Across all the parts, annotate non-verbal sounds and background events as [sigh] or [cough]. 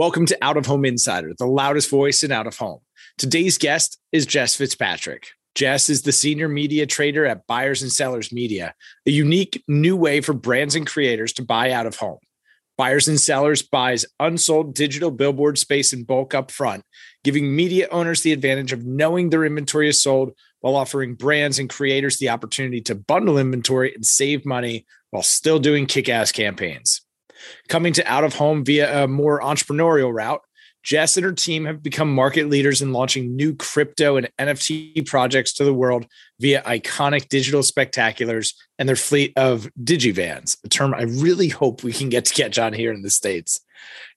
Welcome to Out of Home Insider, the loudest voice in out of home. Today's guest is Jess Fitzpatrick. Jess is the senior media trader at Buyers and Sellers Media, a unique new way for brands and creators to buy out of home. Buyers and Sellers buys unsold digital billboard space in bulk up front, giving media owners the advantage of knowing their inventory is sold while offering brands and creators the opportunity to bundle inventory and save money while still doing kick ass campaigns. Coming to out of home via a more entrepreneurial route, Jess and her team have become market leaders in launching new crypto and NFT projects to the world via iconic digital spectaculars and their fleet of digivans, a term I really hope we can get to catch on here in the States.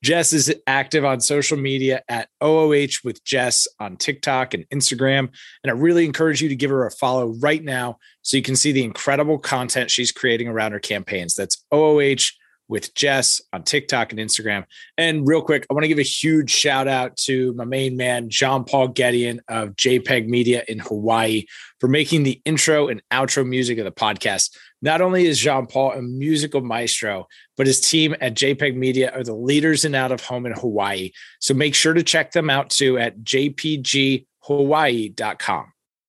Jess is active on social media at OOH with Jess on TikTok and Instagram. And I really encourage you to give her a follow right now so you can see the incredible content she's creating around her campaigns. That's OOH with Jess on TikTok and Instagram. And real quick, I want to give a huge shout out to my main man, John Paul Gedeon of JPEG Media in Hawaii, for making the intro and outro music of the podcast. Not only is Jean Paul a musical maestro, but his team at JPEG Media are the leaders in out of home in Hawaii. So make sure to check them out too at jpghawaii.com.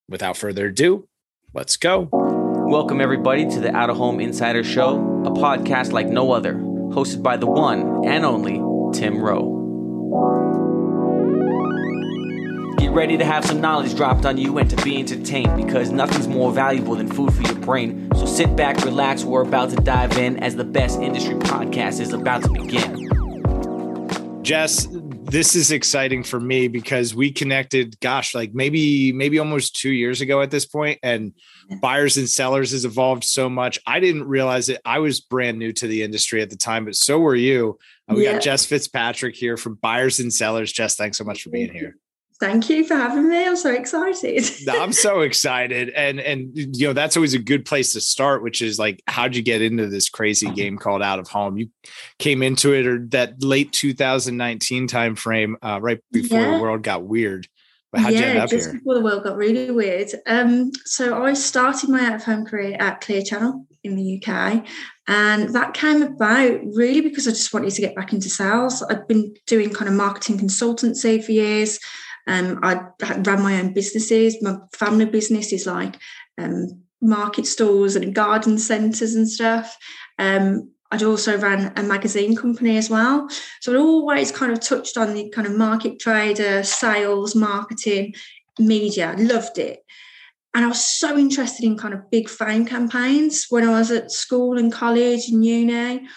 Without further ado, let's go. Welcome, everybody, to the Out of Home Insider Show, a podcast like no other, hosted by the one and only Tim Rowe. Get ready to have some knowledge dropped on you and to be entertained because nothing's more valuable than food for your brain. So sit back, relax, we're about to dive in as the best industry podcast is about to begin. Jess, this is exciting for me because we connected, gosh, like maybe, maybe almost two years ago at this point, and buyers and sellers has evolved so much. I didn't realize it. I was brand new to the industry at the time, but so were you. Uh, we yeah. got Jess Fitzpatrick here from Buyers and Sellers. Jess, thanks so much for being here. Thank you for having me. I'm so excited. [laughs] I'm so excited. And and you know, that's always a good place to start, which is like how'd you get into this crazy uh-huh. game called Out of Home? You came into it or that late 2019 time frame, uh, right before yeah. the world got weird. But how'd yeah, you end up just here? before the world got really weird. Um, so I started my out of home career at Clear Channel in the UK. And that came about really because I just wanted to get back into sales. I'd been doing kind of marketing consultancy for years. Um, I ran my own businesses. My family business is like um, market stores and garden centres and stuff. Um, I'd also ran a magazine company as well. So I'd always kind of touched on the kind of market trader, sales, marketing, media. Loved it. And I was so interested in kind of big fame campaigns when I was at school and college and uni.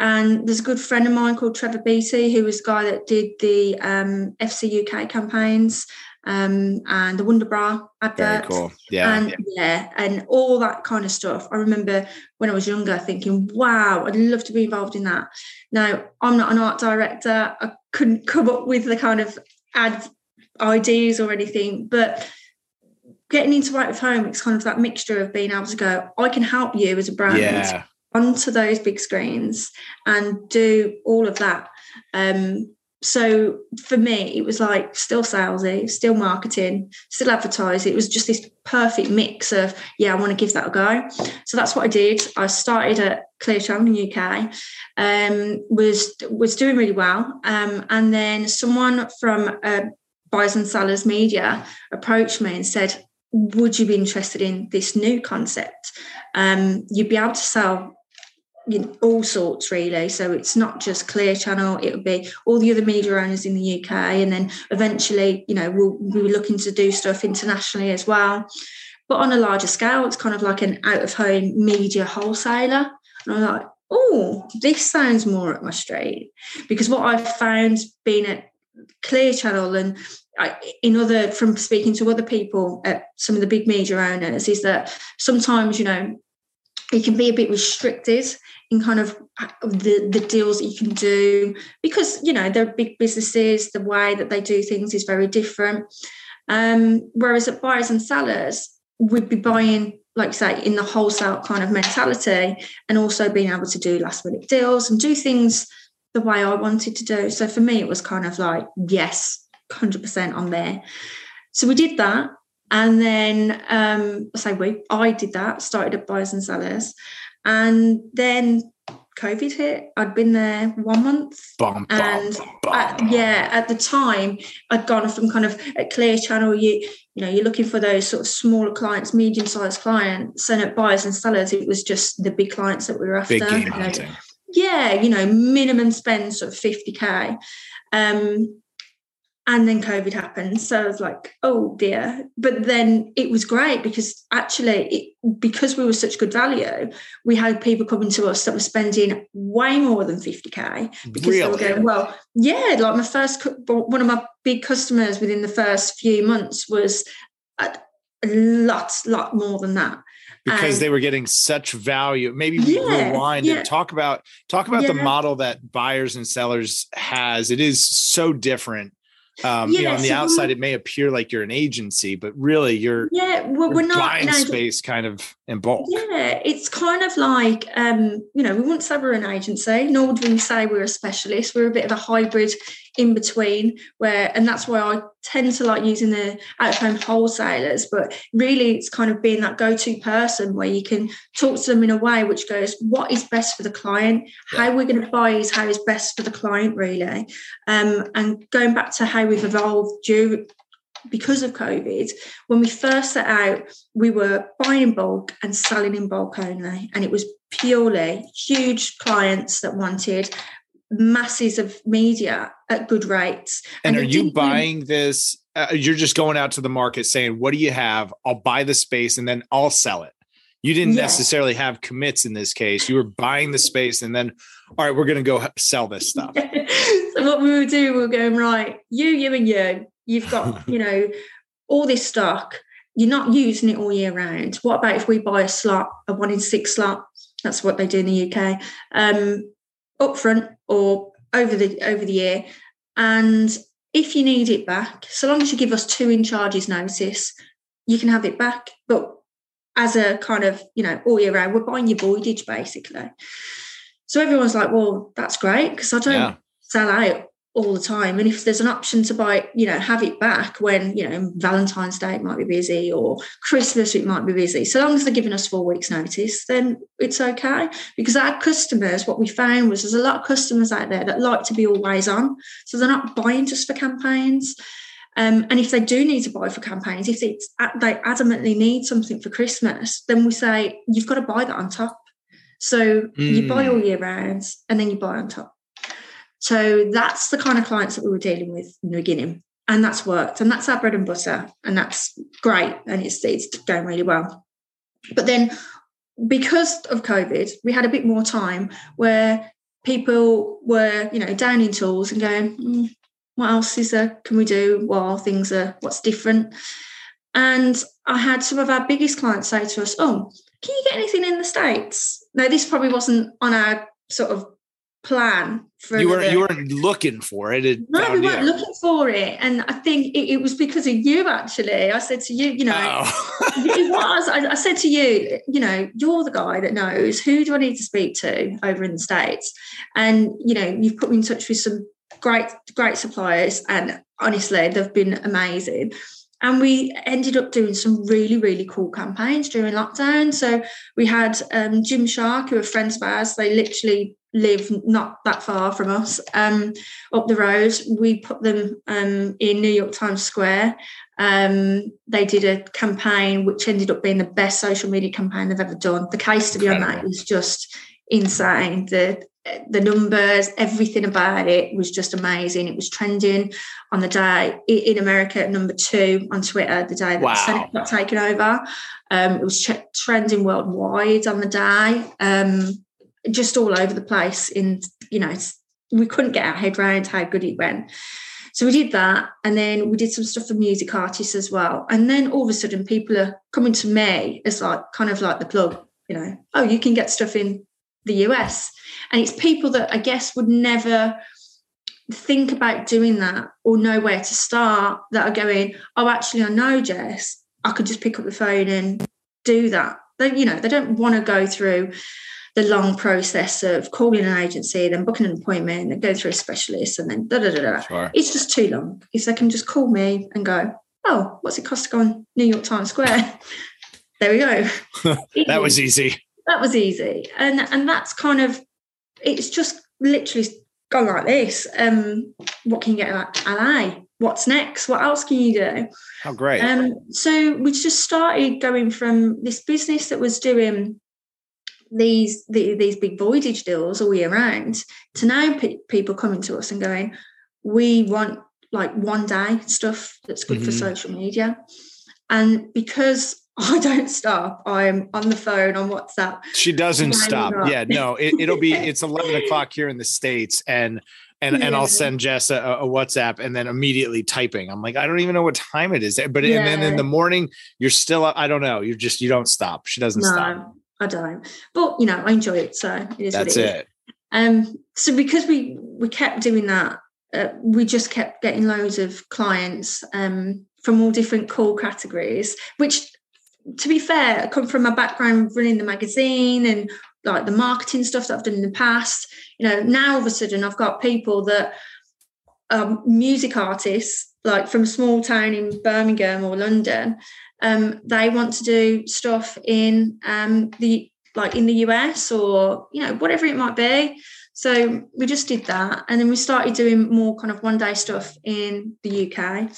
And there's a good friend of mine called Trevor Beattie, who was the guy that did the um, FC UK campaigns um, and the Wonder Bra advert. Cool. Yeah. And yeah, and all that kind of stuff. I remember when I was younger thinking, wow, I'd love to be involved in that. Now, I'm not an art director. I couldn't come up with the kind of ad ideas or anything, but getting into out of home, it's kind of that mixture of being able to go, I can help you as a brand. Yeah onto those big screens and do all of that. Um, so for me, it was like still salesy, still marketing, still advertising. It was just this perfect mix of, yeah, I want to give that a go. So that's what I did. I started at Clear Channel in UK, um, was was doing really well. Um, and then someone from uh, Buyers and Sellers Media approached me and said, would you be interested in this new concept? Um, you'd be able to sell you know, all sorts really. So it's not just Clear Channel; it would be all the other media owners in the UK, and then eventually, you know, we'll, we were looking to do stuff internationally as well. But on a larger scale, it's kind of like an out-of-home media wholesaler. And I'm like, oh, this sounds more at my street because what I've found being at Clear Channel and I, in other from speaking to other people at some of the big media owners is that sometimes you know it can be a bit restricted in kind of the the deals that you can do because you know they're big businesses the way that they do things is very different. Um, whereas at buyers and sellers we'd be buying like say in the wholesale kind of mentality and also being able to do last minute deals and do things the way I wanted to do. So for me it was kind of like yes 100% on there. So we did that and then um, say we I did that started at buyers and sellers and then COVID hit. I'd been there one month. Bum, bum, and bum. at, yeah, at the time, I'd gone from kind of a clear channel. You you know, you're looking for those sort of smaller clients, medium sized clients, and at buyers and sellers, it was just the big clients that we were after. You know. Yeah, you know, minimum spend sort of fifty k. Um, and then COVID happened. So I was like, oh dear. But then it was great because actually, it, because we were such good value, we had people coming to us that were spending way more than 50K because they were going, well, yeah, like my first, one of my big customers within the first few months was a a lot, lot more than that. because And- they were getting such value. Maybe we Yeah, rewind yeah. and talk about talk about the model that buyers and sellers has. It is so different. Um, you know, Yeah, on the so outside, when- it may appear like you're an agency, but really you're, Yeah, we're, we're not buying agent- space kind of in bulk. Yeah, it's kind of like, um, you know, we wouldn't say we're an agency, nor would we say we're a specialist. We're a bit of a hybrid in between, where, and that's why I tend to like using the out of home wholesalers. But really, it's kind of being that go to person where you can talk to them in a way which goes, what is best for the client? How we're going to buy is how is best for the client, really. Um, and going back to how we've evolved due, because of COVID, when we first set out, we were buying in bulk and selling in bulk only. And it was purely huge clients that wanted masses of media at good rates. And are you buying this? Uh, you're just going out to the market saying, "What do you have? I'll buy the space and then I'll sell it." You didn't Yeah. necessarily have commits in this case. You were buying the space and then, all right, we're going to go sell this [laughs] stuff. so what we were doing, we were going, right, you, you, and you, you've got, [laughs] you know, all this stock. You're not using it all year round. What about if we buy a slot, a one in six slot? That's what they do in the UK. Um, upfront or over the over the year. And if you need it back, so long as you give us two in charges notice, you can have it back. But as a kind of, you know, all year round, we're buying your voidage basically. So everyone's like, well, that's great because I don't Yeah. sell out all the time. And if there's an option to buy, you know, have it back when, you know, Valentine's Day it might be busy or Christmas it might be busy. So long as they're giving us four weeks notice, then it's okay. Because our customers, what we found was there's a lot of customers out there that like to be always on. So they're not buying just for campaigns. Um, and if they do need to buy for campaigns, if it's, they adamantly need something for Christmas, then we say you've got to buy that on top. So you buy Mm. all year round and then you buy on top. So that's the kind of clients that we were dealing with in the beginning. And that's worked. And that's our bread and butter. And that's great. And it's it's going really well. But then because of COVID, we had a bit more time where people were, you know, down in tools and going, "Mm, what else is there can we do while things are what's different? And I had some of our biggest clients say to us, Oh, can you get anything in the States? Now, this probably wasn't on our sort of plan for You weren't you weren't looking for it. It no, we weren't looking for it. And I think it, it was because of you, actually. I said to you, you know, Oh. [laughs] it was. I, I said to you, you know, you're the guy that knows who do I need to speak to over in the States? And, you know, you've put me in touch with some great, great suppliers. And honestly, they've been amazing. And we ended up doing some really, really cool campaigns during lockdown. So we had um, Gymshark, who are friends of ours. They literally live not that far from us, um, up the road. We put them um, in New York Times Square. Um, they did a campaign which ended up being the best social media campaign they've ever done. The case study on that is just insane. The the numbers, everything about it was just amazing. It was trending on the day in America at number two on Twitter the day that Wow. the Senate got taken over. Um, it was tre- trending worldwide on the day, um, just all over the place. In you know, we couldn't get our head around how good it went. So we did that, and then we did some stuff for music artists as well. And then all of a sudden, people are coming to me as like kind of like the plug. You know, oh, you can get stuff in the US, and it's people that I guess would never think about doing that or know where to start that are going, oh, actually, I know Jess, I could just pick up the phone and do that. They, you know, they don't want to go through the long process of calling an agency, then booking an appointment, and go through a specialist, and then da da da da. Sure. It's just too long. If they can just call me and go, oh, what's it cost to go on New York Times Square? there we go. [laughs] that was easy. that was easy and and that's kind of it's just literally gone like this. Um, what can you get at LA? What's next? What else can you do? How great. Um, so we just started going from this business that was doing these the, these big voidage deals all year round to now pe- people coming to us and going, we want like one day stuff that's good mm-hmm. for social media. And because [laughs] I don't stop. I'm on the phone on WhatsApp. She doesn't stop. Yeah, no, it, will be [laughs] it's 11 o'clock here in the states, and and yeah. and I'll send Jess a, a, WhatsApp and then immediately typing. I'm like, I don't even know what time it is. But yeah. and then in the morning, you're still up. I don't know. You're just you don't stop. She doesn't no, stop. I don't. But you know, I enjoy it. So it is That's it, it. Um. So because we we kept doing that, uh, we just kept getting loads of clients um from all different call categories, which to be fair, I come from a background running the magazine and like the marketing stuff that I've done in the past. You know, now all of a sudden I've got people that um, music artists, like from a small town in Birmingham or London, um, they want to do stuff in um, the like in the US or you know whatever it might be. So we just did that, and then we started doing more kind of one day stuff in the UK,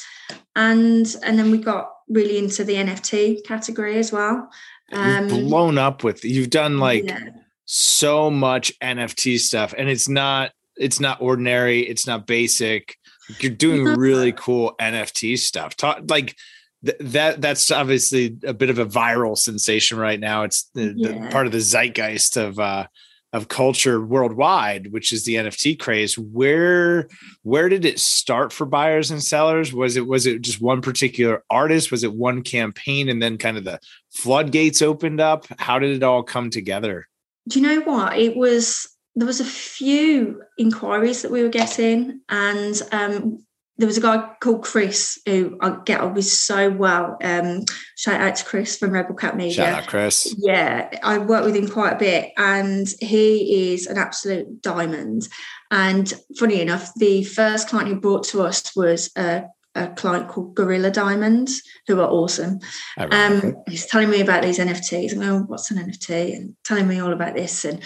and and then we got really into the NFT category as well. Um, you've blown up with you've done like yeah. so much NFT stuff, and it's not it's not ordinary, it's not basic. You're doing really cool NFT stuff. Talk like that that's obviously a bit of a viral sensation right now. It's the, yeah. the part of the zeitgeist of uh, of culture worldwide, which is the NFT craze. Where where did it start for buyers and sellers? Was it was it just one particular artist? Was it one campaign and then kind of the floodgates opened up? How did it all come together? Do you know what? It was there was a few inquiries that we were getting, and um, there was a guy called Chris who I get on with so well. Um, shout out to Chris from Rebel Cat Media. Shout out, Chris. Yeah, I work with him quite a bit, and he is an absolute diamond. And funny enough, the first client he brought to us was a a client called Gorilla Diamonds, who are awesome. Um, he's telling me about these NFTs. I'm going, what's an NFT? And telling me all about this. And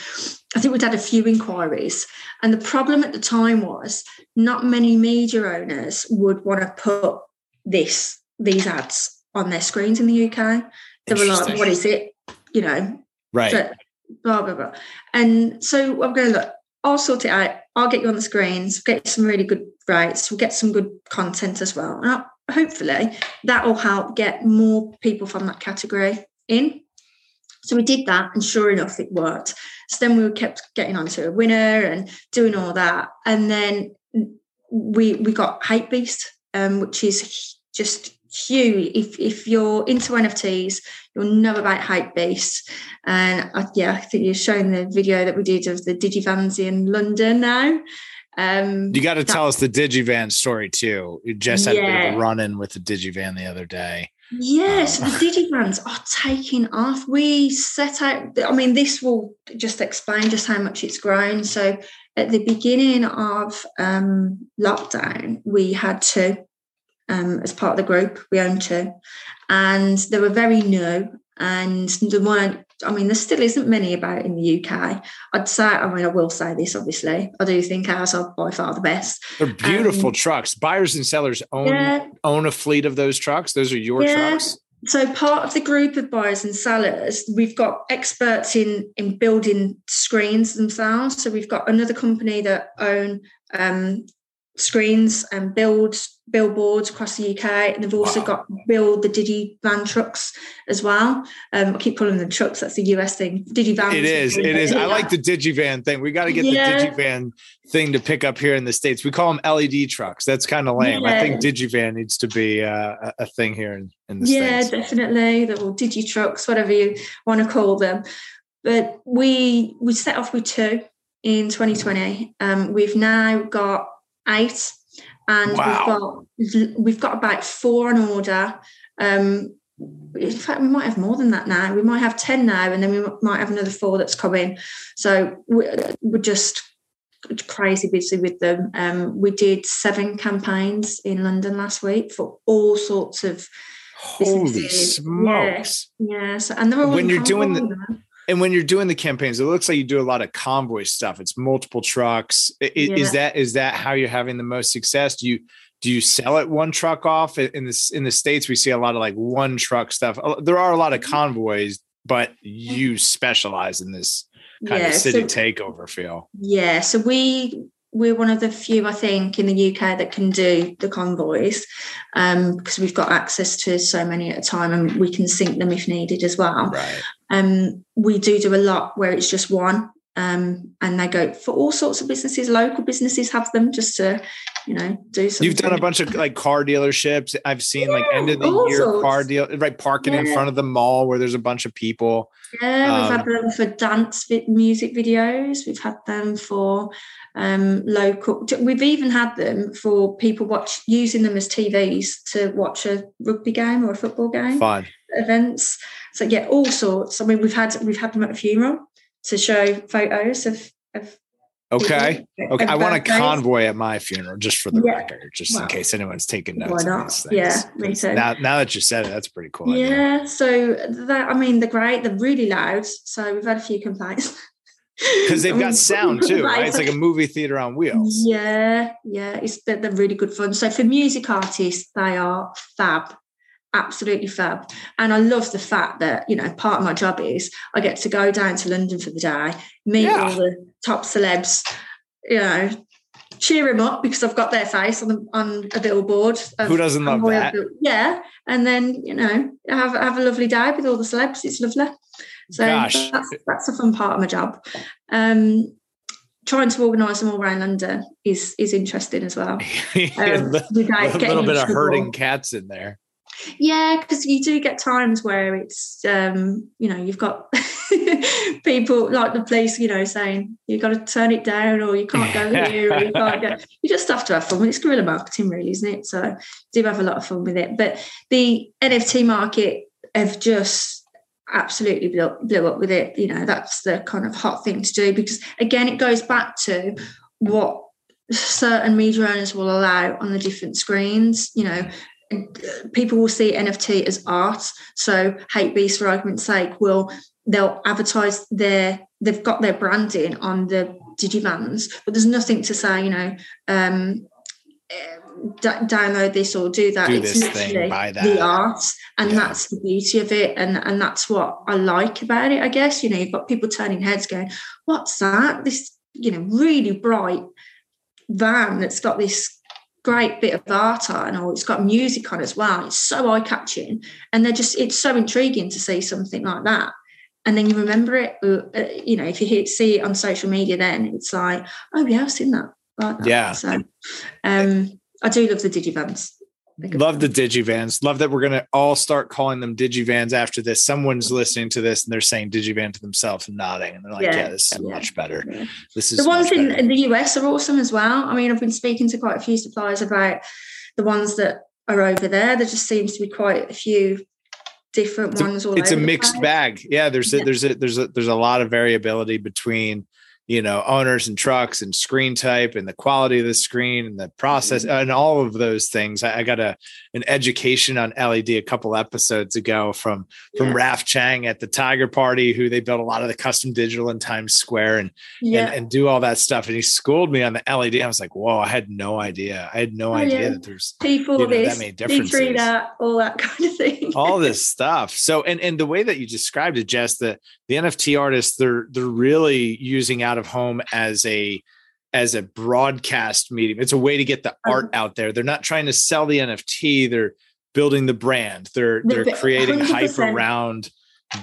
I think we'd had a few inquiries. And the problem at the time was not many media owners would want to put this, these ads on their screens in the UK. They were like, what is it? You know, right. So, blah, blah, blah. And so I'm going, to look, I'll sort it out. I'll get you on the screens, get some really good rates, we'll get some good content as well. And hopefully that will help get more people from that category in. So we did that, and sure enough, it worked. So then we kept getting onto a winner and doing all that, and then we we got Hypebeast, um, which is just huge. If if you're into NFTs, you'll know about hype Hypebeast. And uh, yeah, I think you're showing the video that we did of the Digivans in London now. Um, you got to tell us the Digivan story too. You just had yeah. a bit of a run in with the Digivan the other day. Yes, um. the Digivans are taking off. We set out, I mean, this will just explain just how much it's grown. So at the beginning of um, lockdown, we had two um, as part of the group. We own two, and they were very new, and there weren't. I mean, there still isn't many about in the UK. I'd say. I mean, I will say this. Obviously, I do think ours are by far the best. They're beautiful um, trucks. Buyers and sellers own yeah. own a fleet of those trucks. Those are your yeah. trucks so part of the group of buyers and sellers we've got experts in in building screens themselves so we've got another company that own um, screens and build billboards across the UK, and they've also wow. got build the Digi van trucks as well. Um, I keep calling them trucks. That's the US thing. Digi van. It is. It is. I like the Digivan thing. We got to get yeah. the Digivan thing to pick up here in the states. We call them LED trucks. That's kind of lame. Yeah. I think Digivan needs to be uh, a thing here in, in the yeah, states. Yeah, definitely. The well, Digi trucks, whatever you want to call them. But we we set off with two in 2020. Um, we've now got eight, and wow. we've got we've got about four on order. Um, in fact, we might have more than that now. We might have ten now, and then we might have another four that's coming. So we're, we're just crazy busy with them. Um, we did seven campaigns in London last week for all sorts of holy smokes. Yeah, yeah. So, and they're all when you're doing the And when you're doing the campaigns, it looks like you do a lot of convoy stuff. It's multiple trucks. Is, Yeah. is that is that how you're having the most success? Do you do you sell it one truck off in this in the states? We see a lot of like one truck stuff. There are a lot of Mm-hmm. convoys, but you specialize in this kind of city takeover feel. Yeah, so we we're one of the few, I think, in the UK that can do the convoys um, because we've got access to so many at a time, and we can sync them if needed as well. Right. Um, we do do a lot where it's just one, um, and they go for all sorts of businesses. Local businesses have them just to, you know, do something. You've done a bunch of like car dealerships. I've seen like end of the year car deal, right? Parking in front of the mall where there's a bunch of people. Yeah, we've Um, had them for dance vi- music videos. We've had them for um, local. We've even had them for people watch using them as TVs to watch a rugby game or a football game Fun. events. So yeah, all sorts. I mean, we've had we've had them at a funeral to show photos of. of Okay. people, Okay. of I want a convoy at my funeral, just for the Yeah. record, just in case anyone's taking notes. on not? Yeah, me too. Now, now that you said it, that's pretty cool. idea. Yeah, so that I mean, they're great. They're really loud. So we've had a few complaints Because they've [laughs] got sound too, right? It's like a movie theater on wheels. Yeah, yeah, it's they're, they're really good fun. So for music artists, they are fab, absolutely fab. And I love the fact that you know part of my job is I get to go down to London for the day, meet Yeah. all the top celebs, you know, cheer them up because I've got their face on the, on a billboard. of- Who doesn't love that? Yeah, and then you know have have a lovely day with all the celebs. It's lovely. So Gosh. that's that's a fun part of my job. Um, trying to organise them all around London is is interesting as well. [laughs] a Um, [laughs] getting little bit of herding cats in there. Yeah, because you do get times where it's um, you know you've got [laughs] people like the police, you know, saying you've got to turn it down or you can't go [laughs] here or you can't go. You just have to have fun. It's guerrilla marketing, really, isn't it? So do have a lot of fun with it. But the NFT market have just absolutely blew, blew up with it. You know, that's the kind of hot thing to do because again, it goes back to what certain media owners will allow on the different screens. You know, people will see NFT as art. So Hypebeast, for argument's sake, will they'll advertise their they've got their branding on the digivans, but there's nothing to say, you know, um, eh, d- download this or do that. Do it's this thing, literally buy that. the art, and Yeah. that's the beauty of it, and and that's what I like about it. I guess you know you've got people turning heads, going, "What's that?" This you know really bright van that's got this great bit of art on or it's got music on as well it's so eye-catching and they're just it's so intriguing to see something like that and then you remember it uh, you know if you hear, see it on social media then it's like oh yeah i've seen that like that. Yeah. so um i do love the digivans Love the digivans. Love that we're gonna all start calling them digivans after this. Someone's listening to this and they're saying digivan to themselves and nodding, and they're like, "Yeah, Yeah, this is yeah. much better. Yeah. This is the ones in, in the US are awesome as well. I mean, I've been speaking to quite a few suppliers about the ones that are over there. There just seems to be quite a few different It's a- ones all it's a mixed bag. Yeah, there's a, there's a there's a there's a lot of variability between you know owners and trucks and screen type and the quality of the screen and the process Mm-hmm. and all of those things. I, I got a an education on LED a couple episodes ago from from Yeah. Raf Chang at the Tiger Party, who they built a lot of the custom digital in Times Square and Yeah. and, and do all that stuff. And he schooled me on the LED. I was like, whoa, I had no idea. I had no Oh, idea yeah. that there's people you know, that this, made D3 differences. that, all that [laughs] kind of thing. all this stuff. So and and the way that you described it, Jess, the the NFT artists, they're they're really using out of home as a as a broadcast medium. It's a way to get the Uh-huh. art out there. They're not trying to sell the NFT. They're building the brand. They're they're creating hype 100%. around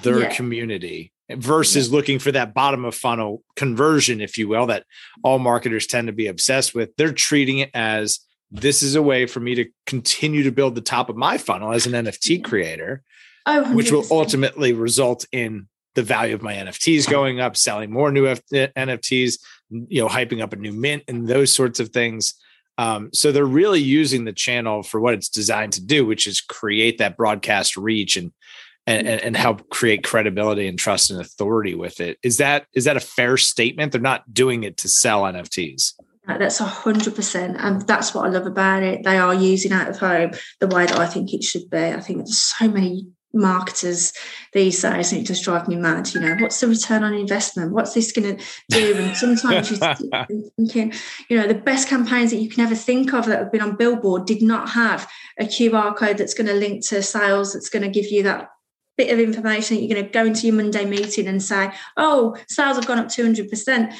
their Yeah. community versus looking for that bottom of funnel conversion, if you will, that all marketers tend to be obsessed with. They're treating it as this is a way for me to continue to build the top of my funnel as an NFT creator, Oh, which will ultimately result in the value of my NFTs going up, selling more new F- NFTs, you know, hyping up a new mint and those sorts of things. Um, so they're really using the channel for what it's designed to do, which is create that broadcast reach and and, and, help create credibility and trust and authority with it. Is that is that a fair statement? They're not doing it to sell NFTs. That's a hundred percent, and that's what I love about it. They are using out of home the way that I think it should be. I think there's so many marketers these days and it just drives me mad you know what's the return on investment? What's this going to do? And sometimes you're [laughs] thinking you know the best campaigns that you can ever think of that have been on billboard did not have a qr code that's going to link to sales that's going to give you that bit of information that you're going to go into your monday meeting and say oh sales have gone up 200%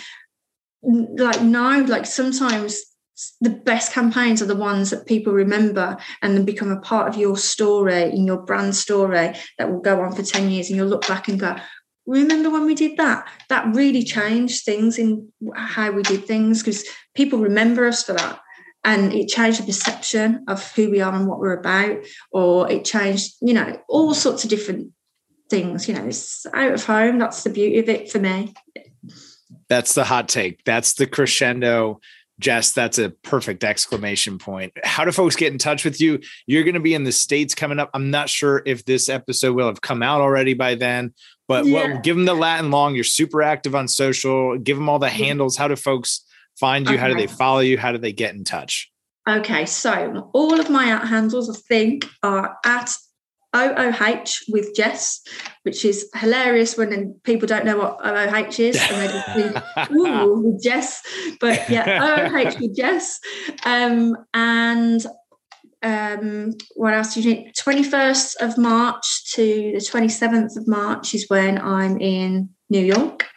like no like sometimes the best campaigns are the ones that people remember and then become a part of your story in your brand story that will go on for 10 years and you'll look back and go remember when we did that? That really changed things in how we did things because people remember us for that. And it changed the perception of who we are and what we're about or it changed you know all sorts of different things you know it's out of home that's the beauty of it for me. That's the hot take. That's the crescendo Jess, that's a perfect exclamation point. How do folks get in touch with you? You're going to be in the States coming up. I'm not sure if this episode will have come out already by then, but yeah. what, give them the Latin long. You're super active on social. Give them all the handles. How do folks find you? Okay. How do they follow you? How do they get in touch? Okay, so all of my at handles, I think, are at OOH with Jess, which is hilarious when people don't know what OOH is and they just think, [laughs] ooh, with Jess. But yeah, [laughs] OOH with Jess. Um, and um, what else do you need? 21st of March to the 27th of March is when I'm in New York.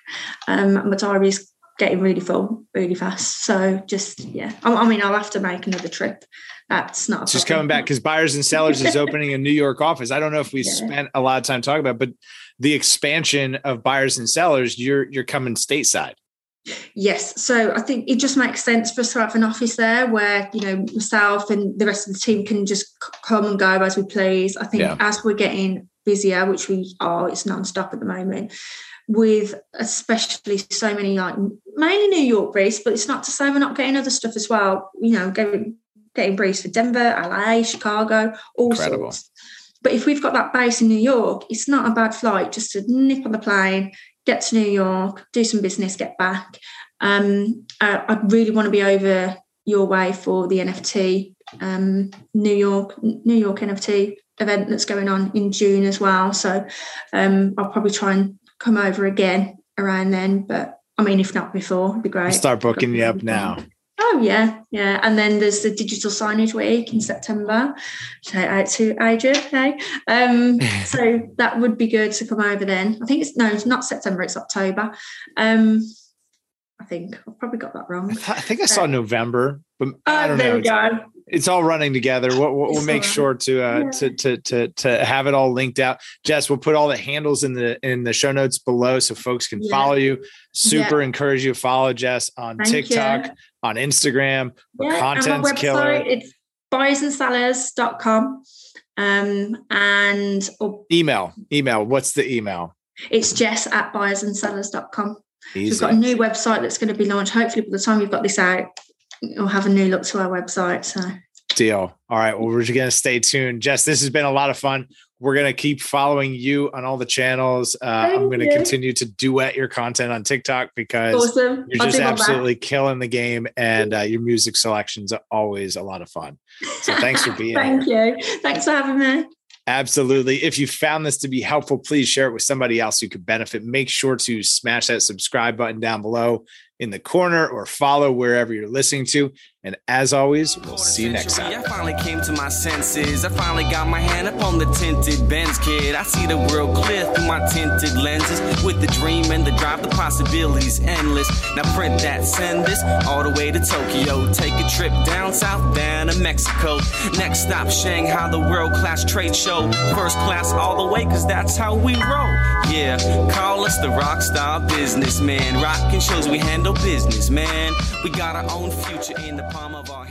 Um, my diary is getting really full really fast. So just, yeah, I, I mean, I'll have to make another trip that's not just coming back because buyers and sellers is opening a New York office. I don't know if we [laughs] yeah. spent a lot of time talking about, but the expansion of buyers and sellers, you're you're coming stateside. Yes, so I think it just makes sense for us to have an office there where you know myself and the rest of the team can just come and go as we please. I think yeah. as we're getting busier, which we are, it's non-stop at the moment with especially so many like mainly New York based, but it's not to say we're not getting other stuff as well. You know, going getting briefs for Denver, LA, Chicago, all Incredible. sorts. But if we've got that base in New York, it's not a bad flight just to nip on the plane, get to New York, do some business, get back. Um, I, I really want to be over your way for the NFT um, New York New York NFT event that's going on in June as well. So um, I'll probably try and come over again around then. But I mean, if not before, it'd be great. start booking you up now. Oh yeah, yeah. And then there's the digital signage week in September. Shout out to Adrian. Hey, um, [laughs] so that would be good to come over then. I think it's no, it's not September. It's October. Um, I think I've probably got that wrong. I, th- I think I saw uh, November, but I don't there know. we go. It's, all running together. We'll, we'll, make sure to, uh, yeah. to to to to have it all linked out. Jess, we'll put all the handles in the in the show notes below so folks can yeah. follow you. Super yeah. encourage you to follow Jess on Thank TikTok, you. on Instagram. Yeah, content's killer. It's buyersandsellers.com. Um, and or, email, email. What's the email? It's jess at buyersandsellers.com. Easy. We've got a new website that's going to be launched. Hopefully, by the time we've got this out, we'll have a new look to our website. So, deal. All right. Well, we're just going to stay tuned. Jess, this has been a lot of fun. We're going to keep following you on all the channels. Uh, I'm going to continue to duet your content on TikTok because awesome. you're just absolutely killing the game and uh, your music selections are always a lot of fun. So thanks for [laughs] being Thank here. you. Thanks for having me. Absolutely. If you found this to be helpful, please share it with somebody else who could benefit. Make sure to smash that subscribe button down below in the corner or follow wherever you're listening to. And as always, we'll see you next time. I finally came to my senses. I finally got my hand up on the tinted Benz kid. I see the world clear through my tinted lenses. With the dream and the drive, the possibilities endless. Now print that, send this all the way to Tokyo. Take a trip down south, down to Mexico. Next stop, Shanghai, the world class trade show. First class all the way, cause that's how we roll. Yeah, call us the rock star businessman. Rockin' shows we handle business, man. We got our own future in the palm of our